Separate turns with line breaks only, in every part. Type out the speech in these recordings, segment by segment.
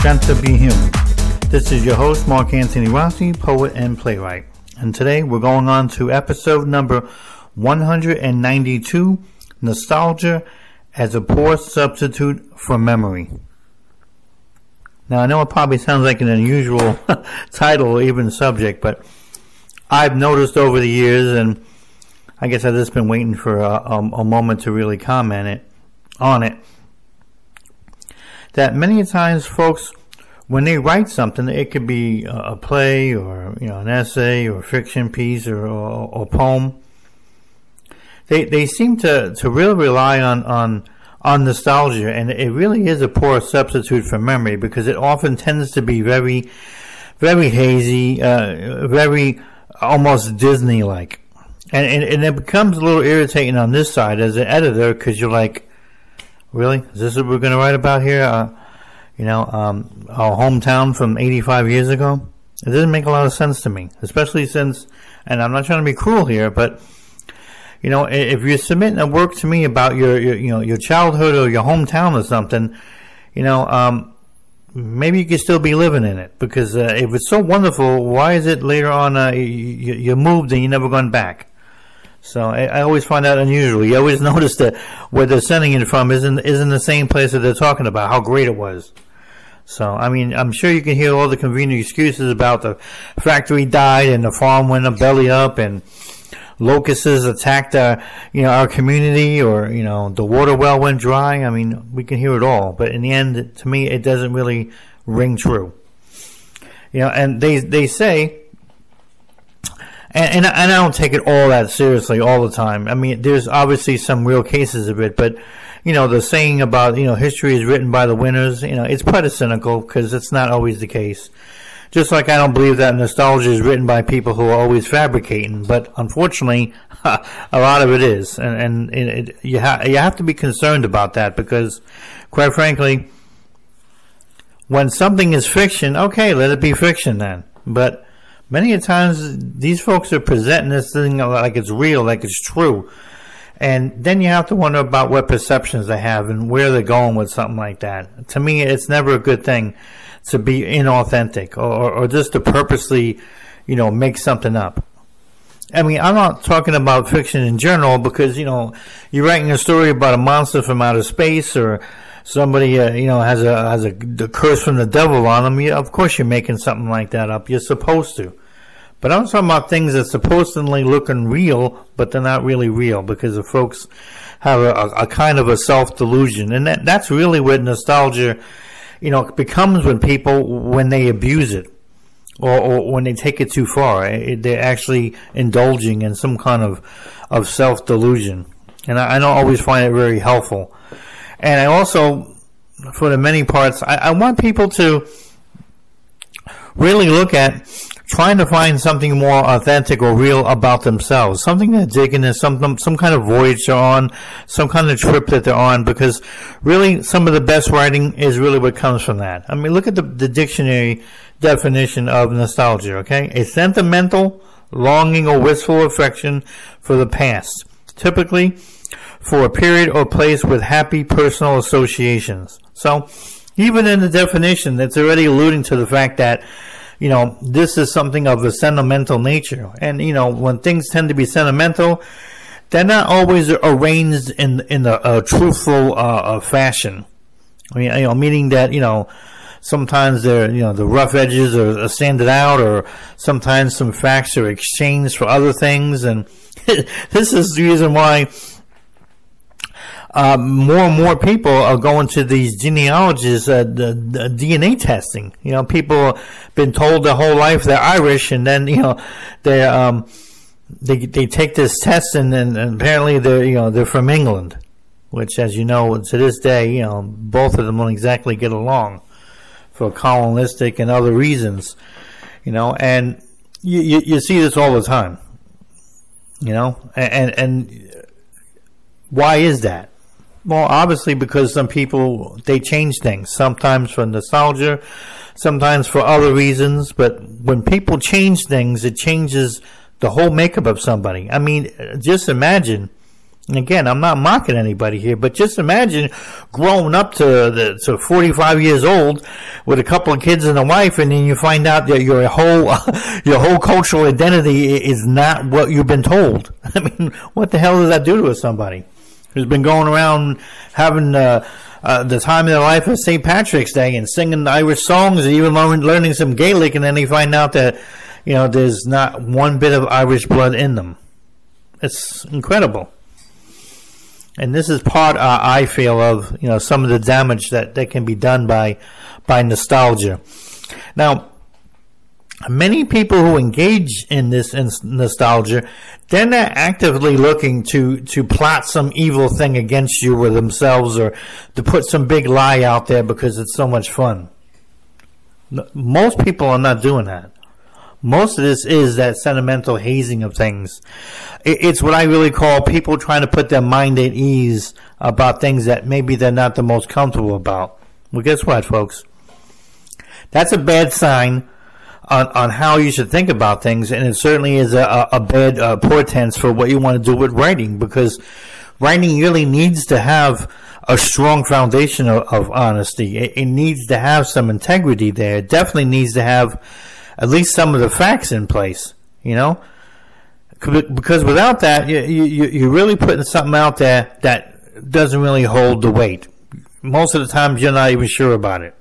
Strength to Be Human. This is your host, Mark Antony Rossi, poet and playwright. And today we're going on to episode number 192 Nostalgia as a Poor Substitute for Memory. Now, I know it probably sounds like an unusual title or even subject, but I've noticed over the years, and I guess I've just been waiting for a, a, a moment to really comment it on it that many times folks when they write something it could be a play or you know an essay or a fiction piece or, or poem they they seem to to really rely on on on nostalgia. And it really is a poor substitute for memory because it often tends to be very very hazy uh, very almost disney like and, and and it becomes a little irritating on this side as an editor because you're like Really? Is this what we're going to write about here? Uh, you know, um, our hometown from 85 years ago? It doesn't make a lot of sense to me, especially since, and I'm not trying to be cruel here, but you know, if you're submitting a work to me about your, your you know, your childhood or your hometown or something, you know, um, maybe you could still be living in it because uh, if it's so wonderful, why is it later on uh, you, you moved and you never gone back? So I, I, always find that unusual. You always notice that where they're sending it from isn't isn't the same place that they're talking about how great it was. So I mean, I'm sure you can hear all the convenient excuses about the factory died and the farm went belly up and locusts attacked our, you know, our community or, you know, the water well went dry. I mean, we can hear it all, but in the end, to me, it doesn't really ring true. You know, and they, they say, and, and, and I don't take it all that seriously all the time. I mean, there's obviously some real cases of it, but you know, the saying about you know history is written by the winners, you know, it's pretty cynical because it's not always the case. Just like I don't believe that nostalgia is written by people who are always fabricating, but unfortunately, a lot of it is, and, and it, you have you have to be concerned about that because, quite frankly, when something is fiction, okay, let it be fiction then, but many a times these folks are presenting this thing like it's real, like it's true. And then you have to wonder about what perceptions they have and where they're going with something like that. To me, it's never a good thing to be inauthentic or, or just to purposely, you know, make something up. I mean, I'm not talking about fiction in general because, you know, you're writing a story about a monster from outer space or somebody uh, you know has a has a curse from the devil on them, you, of course you're making something like that up. You're supposed to. But I'm talking about things that supposedly looking real, but they're not really real because the folks have a, a kind of a self delusion, and that, that's really what nostalgia, you know, becomes when people when they abuse it. Or, or when they take it too far, eh, they're actually indulging in some kind of of self delusion, and I, I don't always find it very helpful. And I also, for the many parts, I, I want people to really look at trying to find something more authentic or real about themselves, something that they're digging in, some some kind of voyage they're on, some kind of trip that they're on, because really some of the best writing is really what comes from that. I mean, look at the, the dictionary definition of nostalgia, okay? A sentimental longing or wistful affection for the past, typically for a period or place with happy personal associations. So, even in the definition, that's already alluding to the fact that, you know, this is something of a sentimental nature. And, you know, when things tend to be sentimental, they're not always arranged in, in a, a truthful, uh, fashion. I mean, you know, meaning that, you know, sometimes they're, you know, the rough edges are, are sanded out or sometimes some facts are exchanged for other things. And this is the reason why uh, more and more people are going to these genealogies, uh, the, the, DNA testing. You know, people have been told their whole life they're Irish, and then you know they um, they they take this test, and then apparently they're you know they're from England. which, as you know, to this day, you know, both of them don't exactly get along for colonialistic and other reasons, you know, and you, you, you see this all the time, you know, and, and why is that? Well, obviously because some people, they change things, sometimes for nostalgia, sometimes for other reasons, but when people change things, it changes the whole makeup of somebody. I mean, just imagine and again, I'm not mocking anybody here, but just imagine growing up to the, to 45 years old with a couple of kids and a wife, and then you find out that your whole your whole cultural identity is not what you've been told. I mean, what the hell does that do to somebody who's been going around having uh, uh, the time of their life of St. Patrick's Day and singing Irish songs and even learning, learning some Gaelic, and then they find out that you know there's not one bit of Irish blood in them. It's incredible and this is part uh, I feel of you know some of the damage that, that can be done by by nostalgia. Now, many people who engage in this nostalgia, they're not actively looking to to plot some evil thing against you or themselves or to put some big lie out there because it's so much fun. Most people are not doing that most of this is that sentimental hazing of things. It's what I really call people trying to put their mind at ease about things that maybe they're not the most comfortable about. Well, guess what, folks? That's a bad sign on, on how you should think about things, and it certainly is a, a bad uh, portent for what you want to do with writing because writing really needs to have a strong foundation of, of honesty. It, it needs to have some integrity there. It definitely needs to have at least some of the facts in place, you know? Because without that, you, you, you're really putting something out there that doesn't really hold the weight. Most of the times, you're not even sure about it.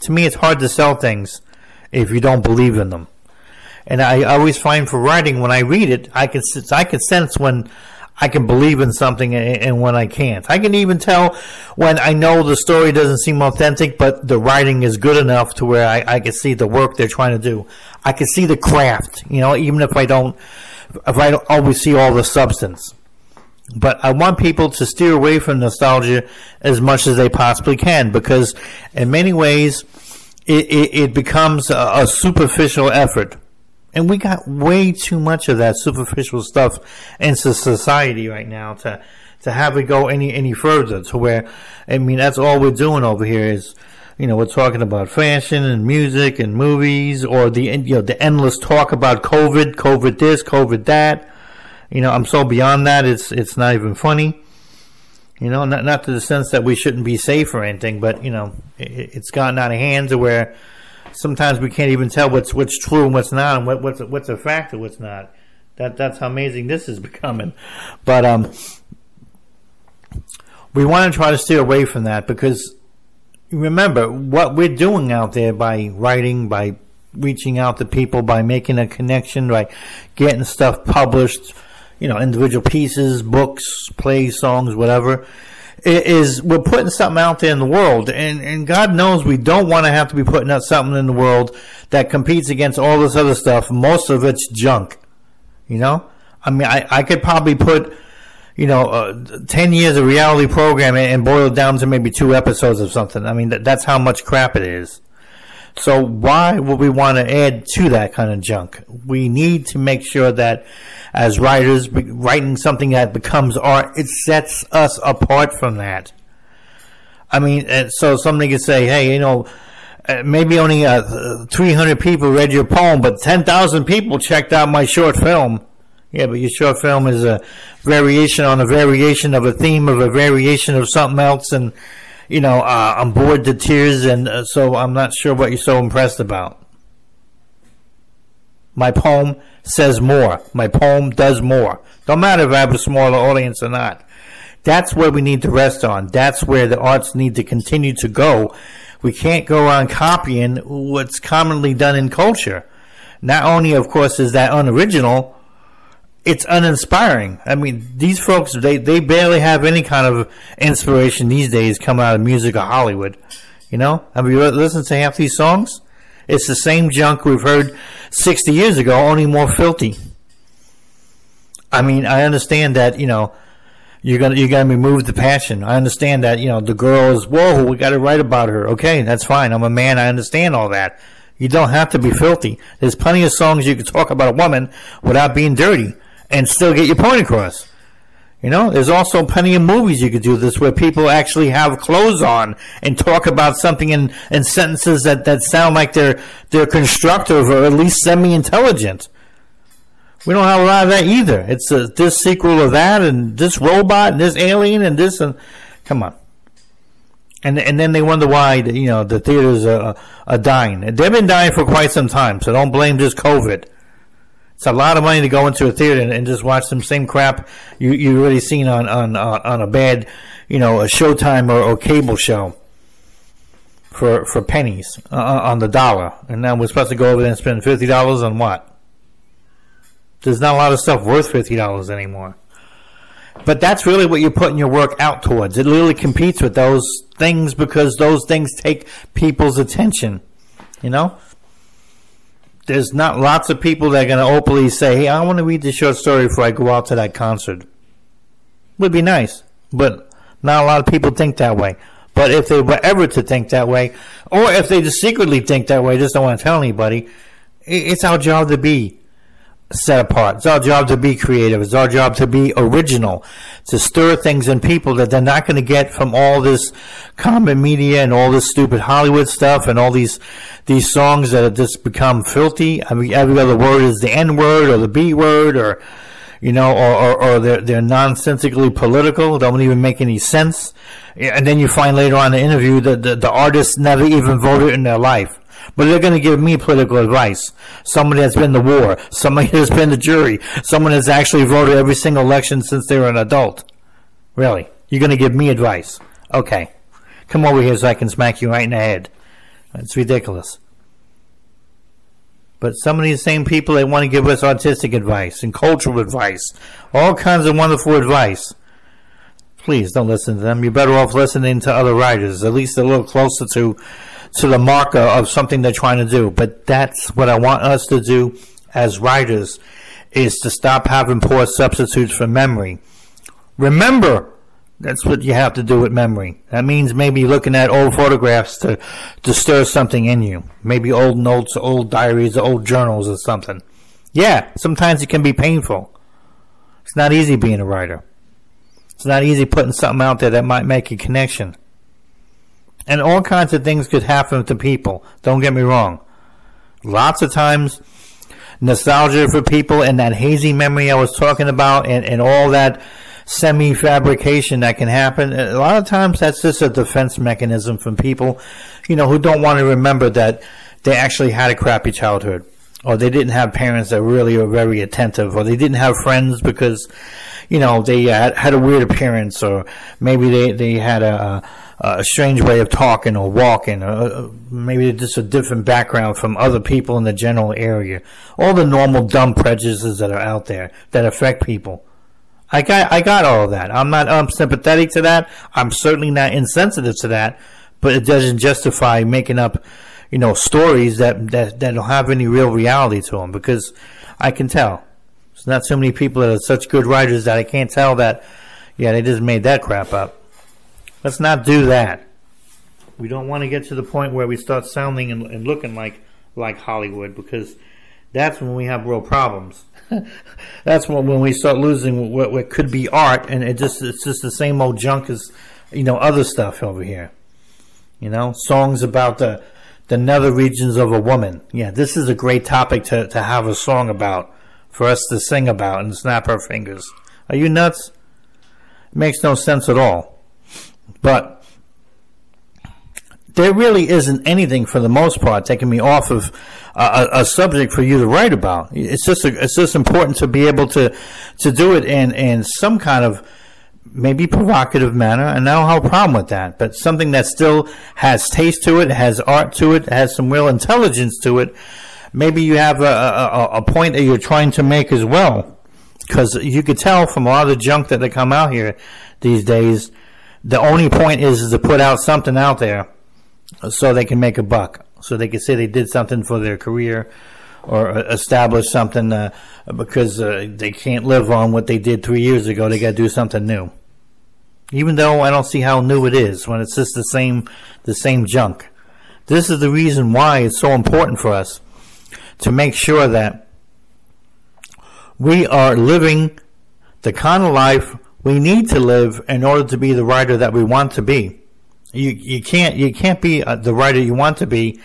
To me, it's hard to sell things if you don't believe in them. And I always find for writing, when I read it, I can I can sense when I can believe in something and when I can't. I can even tell when I know the story doesn't seem authentic, but the writing is good enough to where I, I can see the work they're trying to do. I can see the craft, you know, even if I don't, if I don't always see all the substance. But I want people to steer away from nostalgia as much as they possibly can because in many ways it, it, it becomes a, a superficial effort and we got way too much of that superficial stuff into society right now to to have it go any any further to where I mean that's all we're doing over here is you know we're talking about fashion and music and movies or the you know the endless talk about COVID, COVID this, COVID that. You know, I'm so beyond that. It's it's not even funny. You know, not not to the sense that we shouldn't be safe or anything, but you know, it, it's gotten out of hand to where sometimes we can't even tell what's what's true and what's not, and what, what's what's a fact and what's not. That that's how amazing this is becoming. But um, we want to try to steer away from that because remember what we're doing out there by writing, by reaching out to people, by making a connection, by getting stuff published. You know, individual pieces, books, plays, songs, whatever is we're putting something out there in the world, and, and God knows we don't want to have to be putting out something in the world that competes against all this other stuff. Most of it's junk, you know. I mean, I, I could probably put, you know, uh, ten years of reality programming and boil it down to maybe two episodes of something. I mean, that, that's how much crap it is. So why would we want to add to that kind of junk? We need to make sure that as writers, writing something that becomes art, it sets us apart from that. I mean, so somebody could say, hey, you know, uh, maybe only uh, 300 people read your poem, but 10,000 people checked out my short film. Yeah, but your short film is a variation on a variation of a theme of a variation of something else, and you know, uh, I'm bored to tears, and uh, so I'm not sure what you're so impressed about. My poem says more. My poem does more. Don't matter if I have a smaller audience or not. That's where we need to rest on. That's where the arts need to continue to go. We can't go around copying what's commonly done in culture. Not only, of course, is that unoriginal, it's uninspiring. I mean, these folks, they, they barely have any kind of inspiration these days coming out of music or Hollywood. You know, have you listened to half these songs? It's the same junk we've heard 60 years ago, only more filthy. I mean, I understand that, you know, you're gonna you're gonna remove the passion. I understand that. You know, the girl is whoa. We got to write about her. Okay, that's fine. I'm a man. I understand all that. You don't have to be filthy. There's plenty of songs you can talk about a woman without being dirty and still get your point across. You know, there's also plenty of movies you could do this where people actually have clothes on and talk about something in, in sentences that, that sound like they're they're constructive or at least semi intelligent. We don't have a lot of that either. It's a, this sequel of that and this robot and this alien and this and come on. And and then they wonder why you know the theaters are, are dying. They've been dying for quite some time, so don't blame just COVID. It's a lot of money to go into a theater and, and just watch some same crap you you've already seen on on on a bad, you know, a Showtime or, or cable show for for pennies uh, uh, on the dollar. And now we're supposed to go over there and spend fifty dollars on what? There's not a lot of stuff worth fifty dollars anymore. But that's really what you're putting your work out towards. It literally competes with those things because those things take people's attention. You know? There's not lots of people that are going to openly say, hey, I want to read the short story before I go out to that concert. Would be nice, but not a lot of people think that way. But if they were ever to think that way, or if they just secretly think that way, just don't want to tell anybody, it's our job to be set apart. It's our job to be creative. It's our job to be original, to stir things in people that they're not going to get from all this common media and all this stupid Hollywood stuff and all these these songs that have just become filthy. I mean, every other word is the N word or the B word or you know, or, or, or they're, they're nonsensically political, don't even make any sense. And then you find later on in the interview that the, the artists never even voted in their life. But they're going to give me political advice. Somebody that's been to war, somebody that's been to jury, someone that's actually voted every single election since they were an adult. Really? You're going to give me advice? Okay. Come over here so I can smack you right in the head. It's ridiculous. But some of these same people, they want to give us artistic advice and cultural advice, all kinds of wonderful advice. Please don't listen to them. You're better off listening to other writers, at least a little closer to to the marker of something they're trying to do. But that's what I want us to do as writers is to stop having poor substitutes for memory. Remember, that's what you have to do with memory. That means maybe looking at old photographs to, to stir something in you. Maybe old notes, old diaries, old journals or something. Yeah, sometimes it can be painful. It's not easy being a writer. It's not easy putting something out there that might make a connection. And all kinds of things could happen to people. Don't get me wrong. Lots of times, nostalgia for people and that hazy memory I was talking about and, and all that semi fabrication that can happen. A lot of times that's just a defense mechanism from people, you know, who don't want to remember that they actually had a crappy childhood. Or they didn't have parents that really were very attentive, or they didn't have friends because, you know, they had, had a weird appearance, or maybe they, they had a, a strange way of talking or walking, or uh, maybe just a different background from other people in the general area. All the normal dumb prejudices that are out there that affect people. I got, I got all of that. I'm not um, sympathetic to that. I'm certainly not insensitive to that, but it doesn't justify making up, you know, stories that, that, that don't have any real reality to them because I can tell. There's not so many people that are such good writers that I can't tell that, yeah, they just made that crap up. Let's not do that. We don't want to get to the point where we start sounding and, and looking like like Hollywood because that's when we have real problems. that's when when we start losing what, what could be art, and it just it's just the same old junk as you know other stuff over here. You know, songs about the the nether regions of a woman. Yeah, this is a great topic to, to have a song about for us to sing about and snap our fingers. Are you nuts? It makes no sense at all. But there really isn't anything for the most part taking me off of a, a, subject for you to write about. It's just a, it's just important to be able to to do it in in some kind of maybe provocative manner, and I don't have a problem with that. But something that still has taste to it, has art to it, has some real intelligence to it. Maybe you have a, a, a point that you're trying to make as well, because you could tell from a lot of the junk that they come out here these days the only point is, to put out something out there so they can make a buck, so they can say they did something for their career or establish something uh, because uh, they can't live on what they did three years ago. They got to do something new. Even though I don't see how new it is when it's just the same, the same junk. This is the reason why it's so important for us to make sure that we are living the kind of life we need to live in order to be the writer that we want to be. You you can't you can't be uh, the writer you want to be,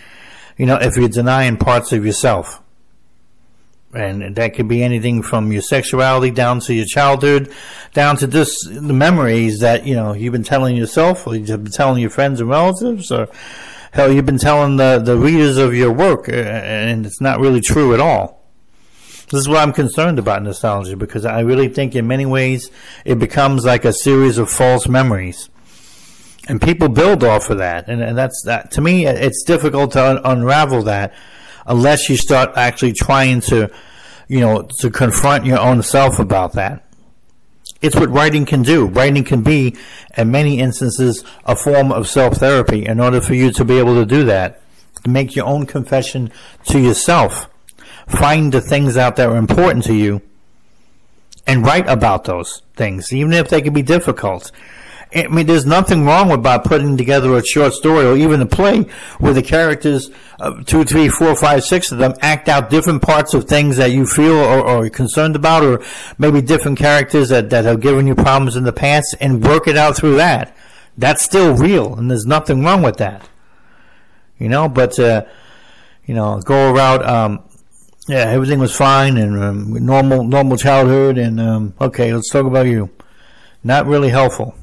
you know, if you're denying parts of yourself. And that could be anything from your sexuality down to your childhood, down to just the memories that, you know, you've been telling yourself or you've been telling your friends and relatives or hell, you've been telling the, the readers of your work uh, and it's not really true at all. This is what I'm concerned about nostalgia because I really think in many ways it becomes like a series of false memories and people build off of that, and, and that's that. To me, it's difficult to un- unravel that unless you start actually trying to, you know, to confront your own self about that. It's what writing can do. Writing can be, in many instances, a form of self therapy. In order for you to be able to do that, to make your own confession to yourself, find the things out that are important to you, and write about those things, even if they can be difficult. I mean, there's nothing wrong with about putting together a short story or even a play where the characters, uh, two, three, four, five, six of them, act out different parts of things that you feel or, or are concerned about, or maybe different characters that, that have given you problems in the past, and work it out through that. That's still real, and there's nothing wrong with that. You know, but uh, you know, go around. Um, yeah, everything was fine and um, normal, normal childhood, and um, okay, let's talk about you. Not really helpful.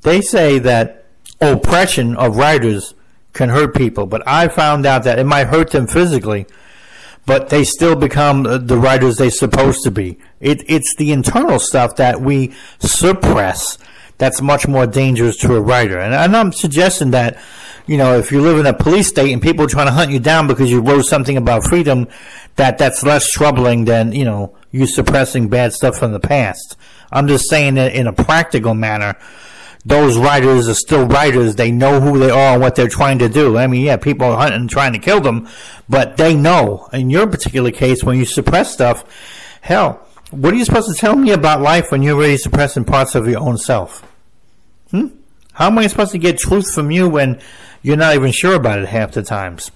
They say that oppression of writers can hurt people, but I found out that it might hurt them physically, but they still become the writers they're supposed to be. It, it's the internal stuff that we suppress that's much more dangerous to a writer. And, and I'm suggesting that, you know, if you live in a police state and people are trying to hunt you down because you wrote something about freedom, that that's less troubling than, you know, you suppressing bad stuff from the past. I'm just saying that in a practical manner those writers are still writers. They know who they are and what they're trying to do. I mean, yeah, people are hunting, and trying to kill them, but they know. In your particular case, when you suppress stuff, hell, what are you supposed to tell me about life when you're already suppressing parts of your own self? Hmm? How am I supposed to get truth from you when you're not even sure about it half the times?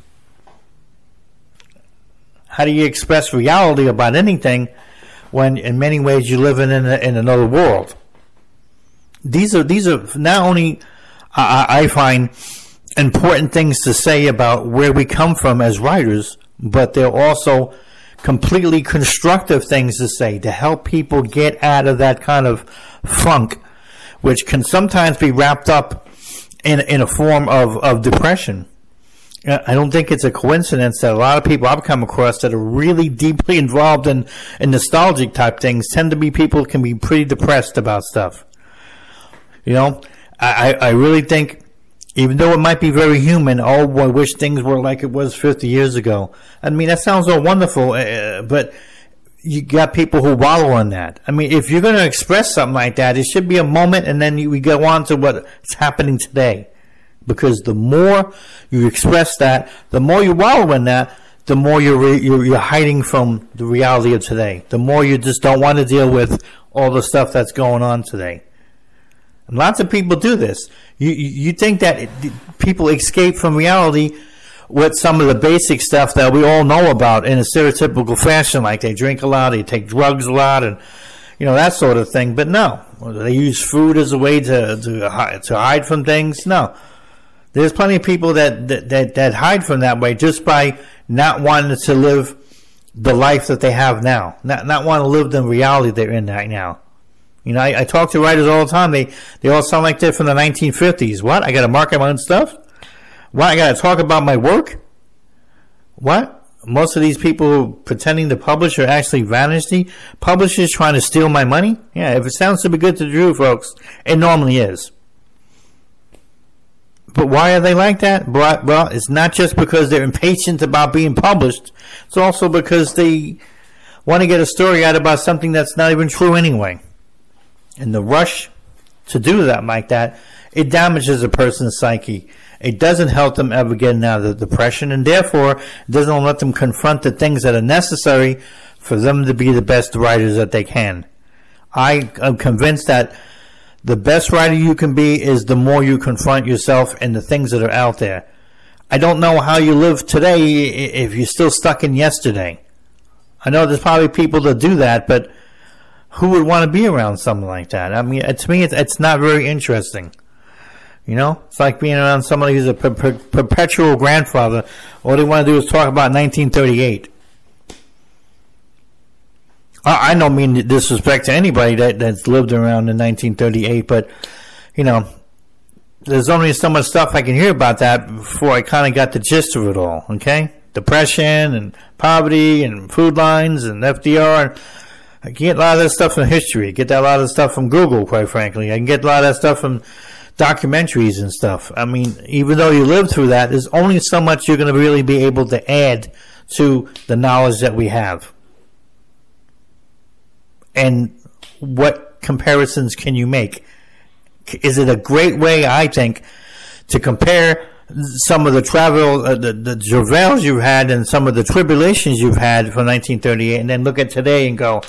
How do you express reality about anything when, in many ways, you're living in, a, in another world? these are these are not only I, I find important things to say about where we come from as writers, but they're also completely constructive things to say to help people get out of that kind of funk, which can sometimes be wrapped up in in a form of, of depression. I don't think it's a coincidence that a lot of people I've come across that are really deeply involved in, in nostalgic type things tend to be people who can be pretty depressed about stuff. You know, I, I really think, even though it might be very human, oh, I wish things were like it was 50 years ago. I mean, that sounds all wonderful, uh, but you got people who wallow in that. I mean, if you're going to express something like that, it should be a moment and then you, we go on to what's happening today. Because the more you express that, the more you wallow in that, the more you're, re- you're, you're hiding from the reality of today. The more you just don't want to deal with all the stuff that's going on today. And lots of people do this. You, you think that people escape from reality with some of the basic stuff that we all know about in a stereotypical fashion, like they drink a lot, they take drugs a lot, and you know that sort of thing. But no, they use food as a way to to to hide from things. No, there's plenty of people that that that, that hide from that way just by not wanting to live the life that they have now, not not want to live the reality they're in right now. You know, I, I talk to writers all the time. They they all sound like they're from the 1950s. What? I got to market my own stuff? What? I got to talk about my work? What? Most of these people pretending to publish are actually vanity publishers trying to steal my money. Yeah, if it sounds to be good to do, folks, it normally is. But why are they like that? Well, it's not just because they're impatient about being published. It's also because they want to get a story out about something that's not even true anyway and the rush to do that like that, it damages a person's psyche. It doesn't help them ever get out of the depression, and therefore doesn't let them confront the things that are necessary for them to be the best writers that they can. I am convinced that the best writer you can be is the more you confront yourself and the things that are out there. I don't know how you live today if you're still stuck in yesterday. I know there's probably people that do that, but who would want to be around something like that? I mean, to me, it's not very interesting. You know, it's like being around somebody who's a per- per- perpetual grandfather. All they want to do is talk about 1938. I, I don't mean disrespect to anybody that, that's lived around in 1938, but you know, there's only so much stuff I can hear about that before I kind of got the gist of it all. Okay, depression and poverty and food lines and FDR. I can get a lot of that stuff from history. Get that a lot of stuff from Google, quite frankly. I can get a lot of that stuff from documentaries and stuff. I mean, even though you lived through that, there's only so much you're going to really be able to add to the knowledge that we have. And what comparisons can you make? Is it a great way, I think, to compare some of the travel, uh, the, the travails you've had and some of the tribulations you've had from 1938 and then look at today and go,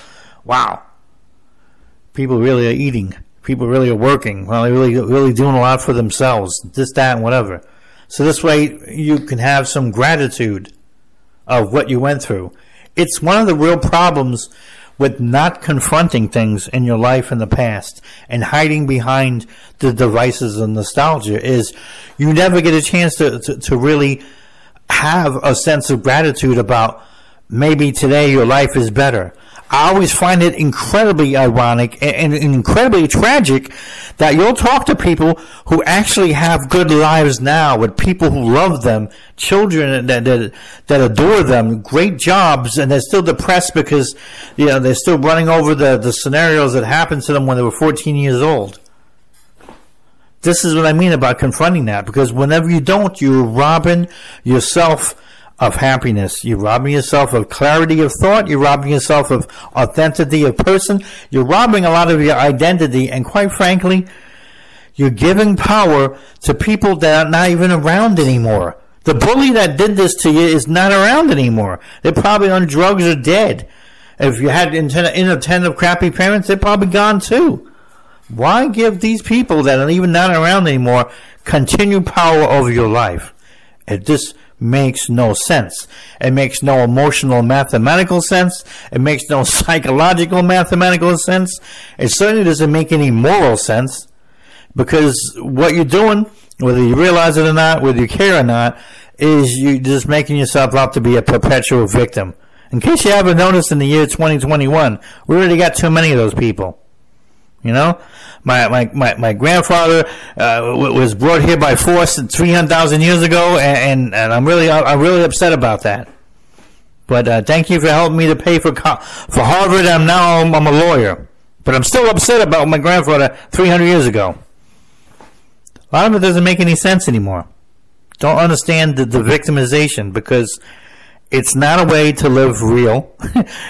wow, people really are eating people really are working. Well, they're really, really doing a lot for themselves, this, that, and whatever. So this way you can have some gratitude of what you went through. It's one of the real problems with not confronting things in your life in the past and hiding behind the devices of nostalgia is you never get a chance to, to, to really have a sense of gratitude about maybe today your life is better. I always find it incredibly ironic and, and, incredibly tragic that you'll talk to people who actually have good lives now with people who love them, children that, that, that adore them, great jobs, and they're still depressed because, you know, they're still running over the, the scenarios that happened to them when they were 14 years old. This is what I mean about confronting that because whenever you don't, you're robbing yourself of happiness. You're robbing yourself of clarity of thought. You're robbing yourself of authenticity of person. You're robbing a lot of your identity. And quite frankly, you're giving power to people that are not even around anymore. The bully that did this to you is not around anymore. They're probably on drugs or dead. If you had inattentive, crappy parents, they're probably gone too. Why give these people that are even not around anymore continued power over your life? It just makes no sense. It makes no emotional mathematical sense. It makes no psychological mathematical sense. It certainly doesn't make any moral sense because what you're doing, whether you realize it or not, whether you care or not, is you're just making yourself out to be a perpetual victim. In case you haven't noticed in the year 2021, we already got too many of those people. You know, my my my, my grandfather uh, was brought here by force three hundred thousand years ago, and, and I'm really I'm really upset about that. But uh, thank you for helping me to pay for for Harvard. I'm now I'm, a lawyer, but I'm still upset about my grandfather three hundred years ago. A lot of it doesn't make any sense anymore. Don't understand the, the victimization because it's not a way to live real.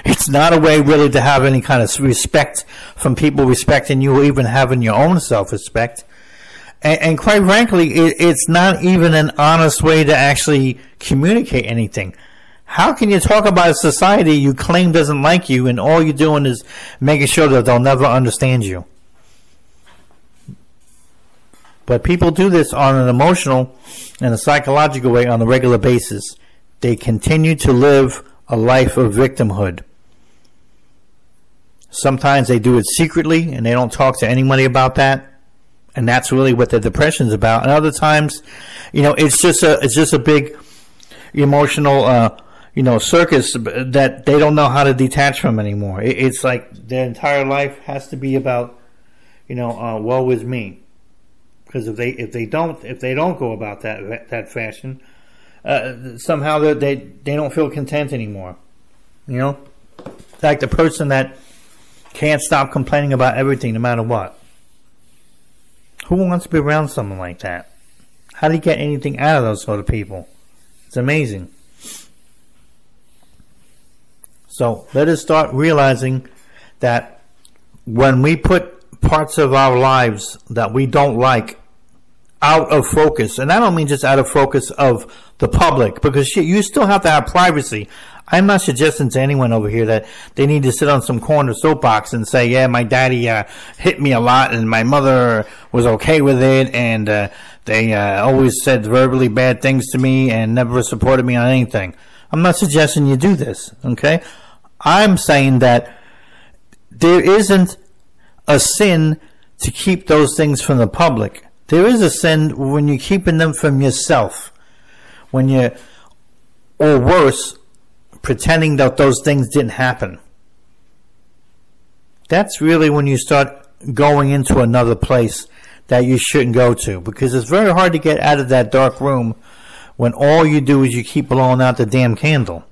it's not a way really to have any kind of respect from people respecting you or even having your own self-respect. And, and quite frankly, it, it's not even an honest way to actually communicate anything. How can you talk about a society you claim doesn't like you and all you're doing is making sure that they'll never understand you? But people do this on an emotional and a psychological way on a regular basis they continue to live a life of victimhood. Sometimes they do it secretly and they don't talk to anybody about that. And that's really what the depression is about. And other times, you know, it's just a, it's just a big emotional, uh, you know, circus that they don't know how to detach from anymore. it's like their entire life has to be about, you know, uh, woe is me. Because if they, if they don't, if they don't go about that, that fashion, uh, somehow they they don't feel content anymore. You know, like the person that can't stop complaining about everything, no matter what. Who wants to be around someone like that? How do you get anything out of those sort of people? It's amazing. So let us start realizing that when we put parts of our lives that we don't like out of focus, and I don't mean just out of focus of the public, because you still have to have privacy. I'm not suggesting to anyone over here that they need to sit on some corner soapbox and say, "Yeah, my daddy uh, hit me a lot, and my mother was okay with it, and uh, they uh, always said verbally bad things to me and never supported me on anything." I'm not suggesting you do this. Okay, I'm saying that there isn't a sin to keep those things from the public. There is a sin when you're keeping them from yourself. When you, or worse, pretending that those things didn't happen. That's really when you start going into another place that you shouldn't go to because it's very hard to get out of that dark room when all you do is you keep blowing out the damn candle.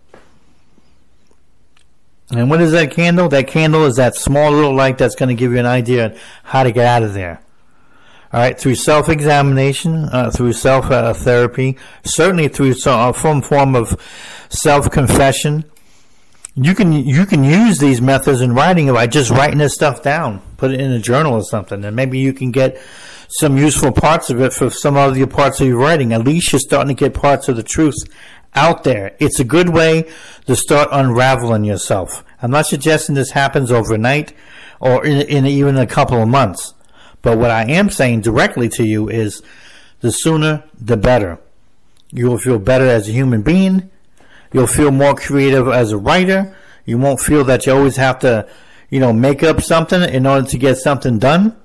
And what is that candle? That candle is that small little light that's going to give you an idea on how to get out of there. All right, through self-examination, uh, through self-therapy, certainly through some, uh, form of self-confession. You can you can use these methods in writing by just writing this stuff down, put it in a journal or something, and maybe you can get some useful parts of it for some of the parts of your writing. At least you're starting to get parts of the truth out there. It's a good way to start unraveling yourself. I'm not suggesting this happens overnight or in, in even a couple of months. But what I am saying directly to you is the sooner the better. You will feel better as a human being. You'll feel more creative as a writer. You won't feel that you always have to, you know, make up something in order to get something done.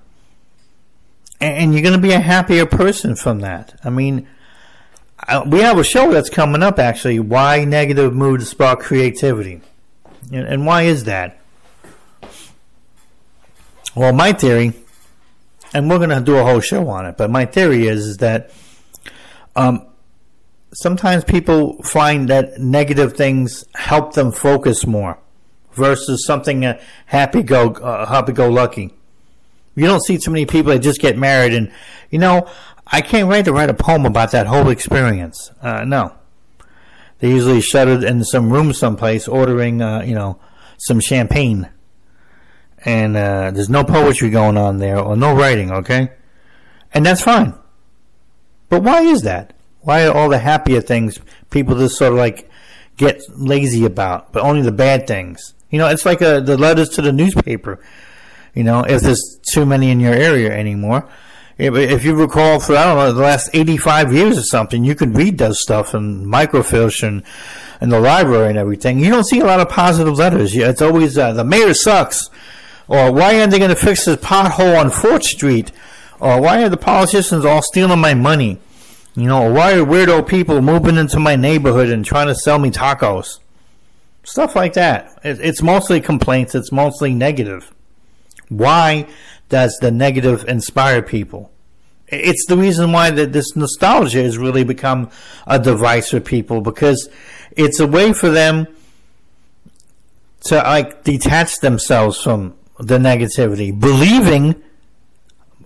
And you're going to be a happier person from that. I mean, we have a show that's coming up actually. Why negative moods spark creativity, and, why is that? Well, my theory, and we're going to do a whole show on it, but my theory is, is that um, sometimes people find that negative things help them focus more versus something uh, happy go uh, happy go lucky. You don't see too many people that just get married and you know I can't wait to write a poem about that whole experience. Uh, no. They usually shut it in some room someplace ordering, uh, you know, some champagne. And uh, there's no poetry going on there or no writing, okay? And that's fine. But why is that? Why are all the happier things people just sort of like get lazy about, but only the bad things? You know, it's like uh, the letters to the newspaper. You know, if there's too many in your area anymore if you recall, for I don't know the last eighty-five years or something, you could read those stuff in microfiche and in the library and everything. You don't see a lot of positive letters. It's always uh, the mayor sucks, or why aren't they going to fix this pothole on Fourth Street, or why are the politicians all stealing my money? You know, why are weirdo people moving into my neighborhood and trying to sell me tacos? Stuff like that. It's mostly complaints. It's mostly negative. Why does the negative inspire people? It's the reason why that this nostalgia has really become a device for people because it's a way for them to like detach themselves from the negativity, believing,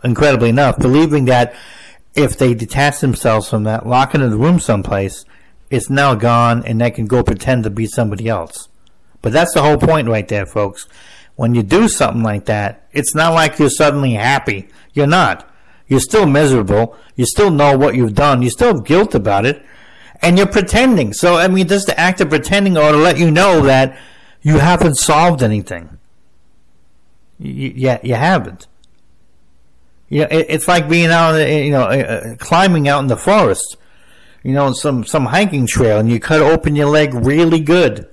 incredibly enough, believing that if they detach themselves from that, lock into the room someplace, it's now gone and they can go pretend to be somebody else. But that's the whole point right there, folks when you do something like that, it's not like you're suddenly happy. You're not. You're still miserable. You still know what you've done. You still have guilt about it. And you're pretending. So, I mean, just the act of pretending or to let you know that you haven't solved anything. You, yeah, you haven't. You know, it, it's like being out, you know, uh, climbing out in the forest. You know, some some hiking trail, and you cut open your leg really good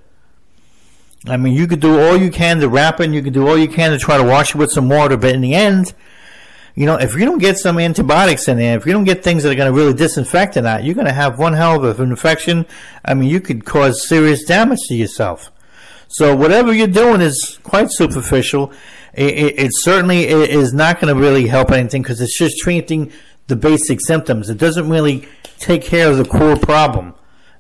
I mean, you could do all you can to wrap it, and you could do all you can to try to wash it with some water, but in the end, you know, if you don't get some antibiotics in there, if you don't get things that are going to really disinfect it out, you're going to have one hell of an infection. I mean, you could cause serious damage to yourself. So whatever you're doing is quite superficial. It, it, certainly is not going to really help anything because it's just treating the basic symptoms. It doesn't really take care of the core problem.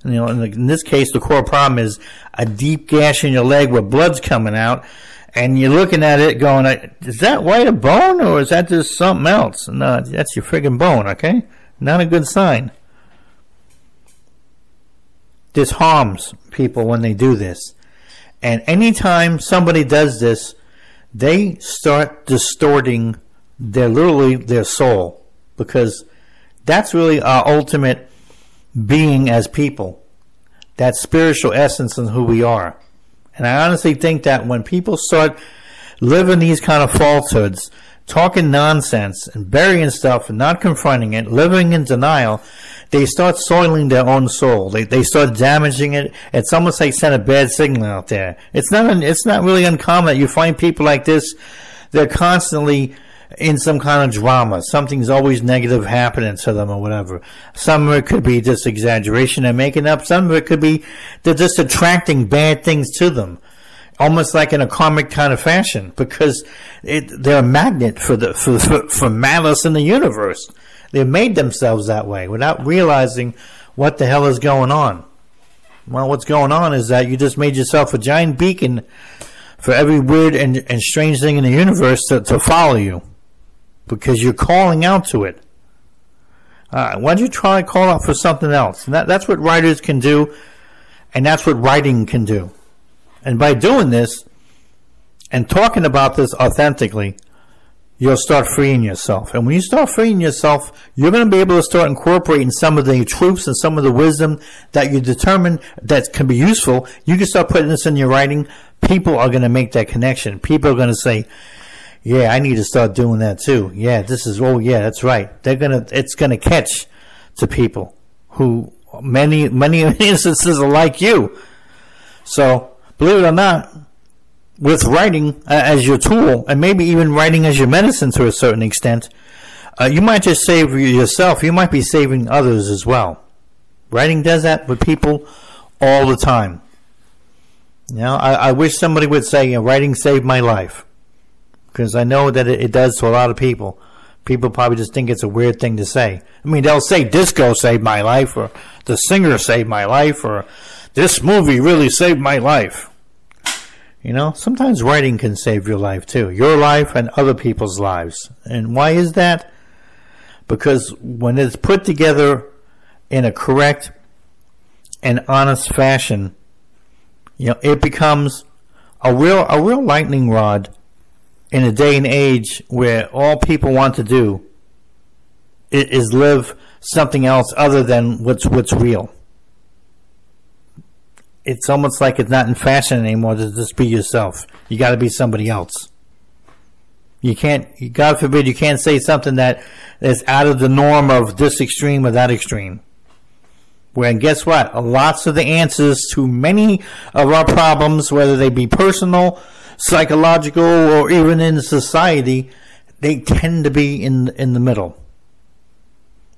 You know, in, the, in this case, the core problem is a deep gash in your leg where blood's coming out, and you're looking at it going, is that white a bone or is that just something else? No, that's your friggin' bone, okay? Not a good sign. This harms people when they do this. And anytime somebody does this, they start distorting their literally their soul because that's really our ultimate being as people. that spiritual essence and who we are. And I honestly think that when people start living these kind of falsehoods, talking nonsense and burying stuff and not confronting it, living in denial, they start soiling their own soul. They, they start damaging it. It's almost like send a bad signal out there. It's not, it's not really uncommon that you find people like this. They're constantly in some kind of drama. Something's always negative happening to them or whatever. Some of it could be just exaggeration and making up. Some of it could be they're just attracting bad things to them. Almost like in a karmic kind of fashion, because it, they're a magnet for the for, for, for malice in the universe. They've made themselves that way without realizing what the hell is going on. Well, what's going on is that you just made yourself a giant beacon for every weird and, and strange thing in the universe to, to follow you because you're calling out to it. Uh, why don't you try to call out for something else? That, that's what writers can do, and that's what writing can do. And by doing this and talking about this authentically, you'll start freeing yourself. And when you start freeing yourself, you're going to be able to start incorporating some of the truths and some of the wisdom that you determine that can be useful. You can start putting this in your writing. People are going to make that connection. People are going to say, yeah, I need to start doing that too. Yeah, this is, oh yeah, that's right. They're gonna, it's gonna catch to people who many, many instances are like you. So, believe it or not, with writing uh, as your tool, and maybe even writing as your medicine to a certain extent, uh, you might just save yourself. You might be saving others as well. Writing does that with people all the time. You know, I, I wish somebody would say, you know, writing saved my life because I know that it, it, does to a lot of people. People probably just think it's a weird thing to say. I mean, they'll say disco saved my life, or the singer saved my life, or this movie really saved my life. You know, sometimes writing can save your life too, your life and other people's lives. And why is that? Because when it's put together in a correct and honest fashion, you know, it becomes a real a real lightning rod in a day and age where all people want to do is live something else other than what's what's real. It's almost like it's not in fashion anymore to just be yourself. You got to be somebody else. You can't, God forbid, you can't say something that is out of the norm of this extreme or that extreme. When guess what? Lots of the answers to many of our problems, whether they be personal, psychological or even in society, they tend to be in in the middle.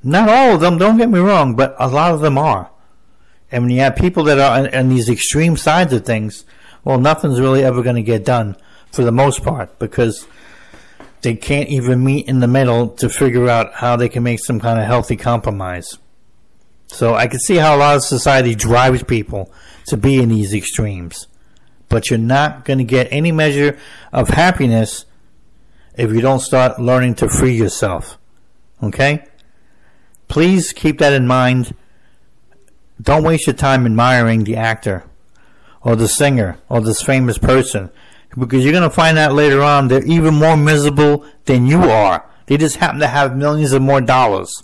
Not all of them, don't get me wrong, but a lot of them are. And when you have people that are on, on these extreme sides of things, well, nothing's really ever going to get done for the most part because they can't even meet in the middle to figure out how they can make some kind of healthy compromise. So I can see how a lot of society drives people to be in these extremes but you're not going to get any measure of happiness if you don't start learning to free yourself. Okay? Please keep that in mind. Don't waste your time admiring the actor or the singer or this famous person because you're going to find out later on they're even more miserable than you are. They just happen to have millions of more dollars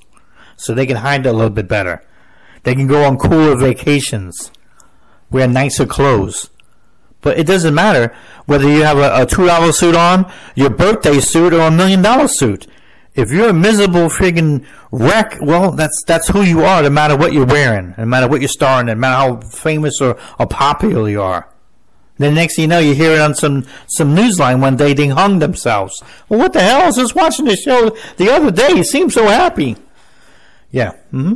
so they can hide a little bit better. They can go on cooler vacations, wear nicer clothes. But it doesn't matter whether you have a, a two dollar suit on, your birthday suit, or a million dollar suit. If you're a miserable friggin' wreck, well, that's that's who you are. No matter what you're wearing, no matter what you're starring, no matter how famous or, or popular you are. Then next thing you know, you hear it on some some newsline one day they hung themselves. Well, what the hell? I was just watching the show the other day. He seemed so happy. Yeah. Mm-hmm.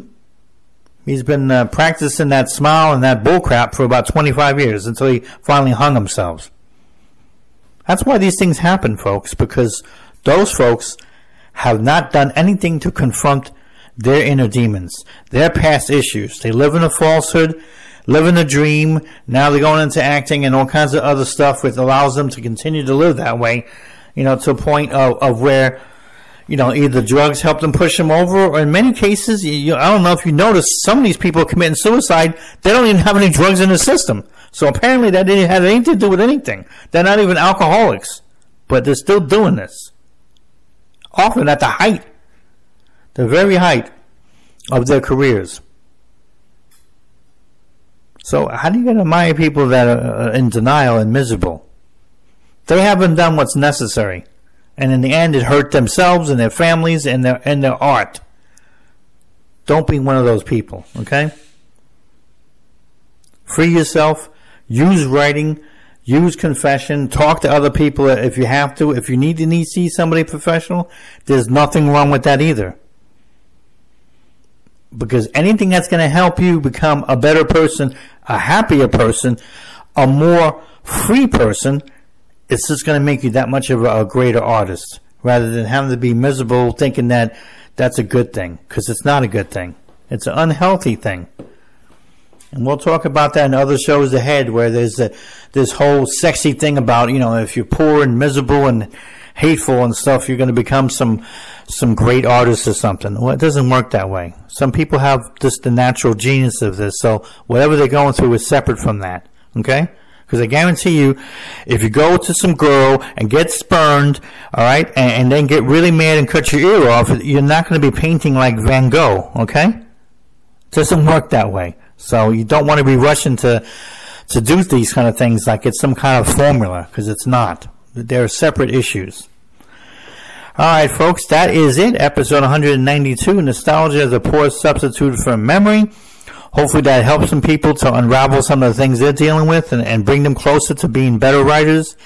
He's been uh, practicing that smile and that bullcrap for about 25 years until he finally hung himself. That's why these things happen, folks, because those folks have not done anything to confront their inner demons, their past issues. They live in a falsehood, live in a dream. Now they're going into acting and all kinds of other stuff, which allows them to continue to live that way, you know, to a point of, of where you know, either drugs help them push them over, or in many cases, you, I don't know if you noticed, some of these people committing suicide, they don't even have any drugs in the system. So apparently that didn't have anything to do with anything. They're not even alcoholics, but they're still doing this. Often at the height, the very height of their careers. So how do you get to admire people that are uh, in denial and miserable? They haven't done what's necessary. And in the end, it hurt themselves and their families and their, and their art. Don't be one of those people, okay? Free yourself. Use writing. Use confession. Talk to other people if you have to. If you need to need, see somebody professional, there's nothing wrong with that either. Because anything that's going to help you become a better person, a happier person, a more free person, it's just going to make you that much of a, a greater artist rather than having to be miserable thinking that that's a good thing because it's not a good thing. It's an unhealthy thing. And we'll talk about that in other shows ahead where there's a, this whole sexy thing about, you know, if you're poor and miserable and hateful and stuff, you're going to become some, some great artist or something. Well, it doesn't work that way. Some people have just the natural genius of this. So whatever they're going through is separate from that. Okay? Because I guarantee you, if you go to some girl and get spurned, all right, and, and then get really mad and cut your ear off, you're not going to be painting like Van Gogh, okay? It doesn't work that way. So you don't want to be rushing to to do these kind of things like it's some kind of formula because it's not. They're separate issues. All right, folks, that is it. Episode 192, Nostalgia is a poor substitute for memory. Hopefully that helps some people to unravel some of the things they're dealing with and, and bring them closer to being better writers,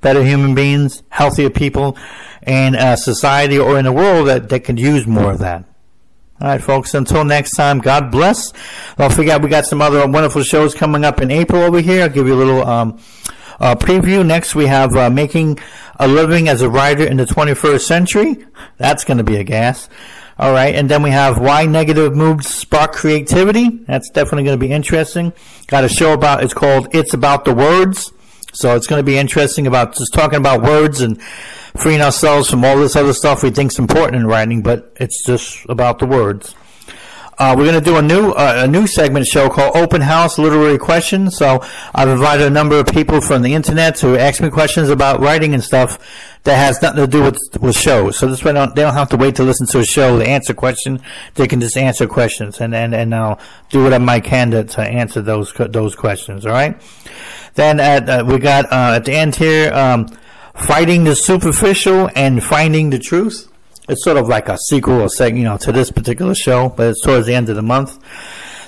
better human beings, healthier people, and a society or in a world that, that could use more of that. All right, folks. Until next time, God bless. Don't forget, we got some other wonderful shows coming up in April over here. I'll give you a little um, uh, preview. Next, we have uh, making a living as a writer in the 21st century. That's going to be a gas. All right, and then we have why negative moods spark creativity. That's definitely going to be interesting. Got a show about it's called "It's About the Words," so it's going to be interesting about just talking about words and freeing ourselves from all this other stuff we think is important in writing, but it's just about the words. Uh, we're going to do a new uh, a new segment show called Open House Literary Questions. So I've invited a number of people from the internet to ask me questions about writing and stuff that has nothing to do with with shows. So this way, they don't, they don't have to wait to listen to a show to answer a question. They can just answer questions, and and and I'll do what I can to, to answer those those questions. All right. Then at uh, we got uh, at the end here, um, fighting the superficial and finding the truth it's sort of like a sequel or second, you know, to this particular show, but it's towards the end of the month.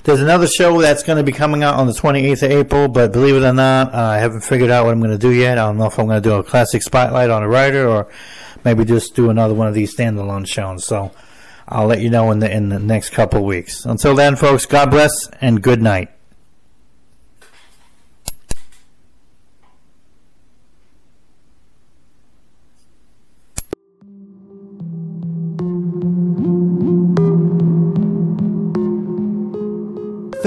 There's another show that's going to be coming out on the 28th of April, but believe it or not, uh, I haven't figured out what I'm going to do yet. I don't know if I'm going to do a classic spotlight on a writer or maybe just do another one of these standalone shows. So I'll let you know in the in the next couple weeks. Until then, folks, God bless and good night.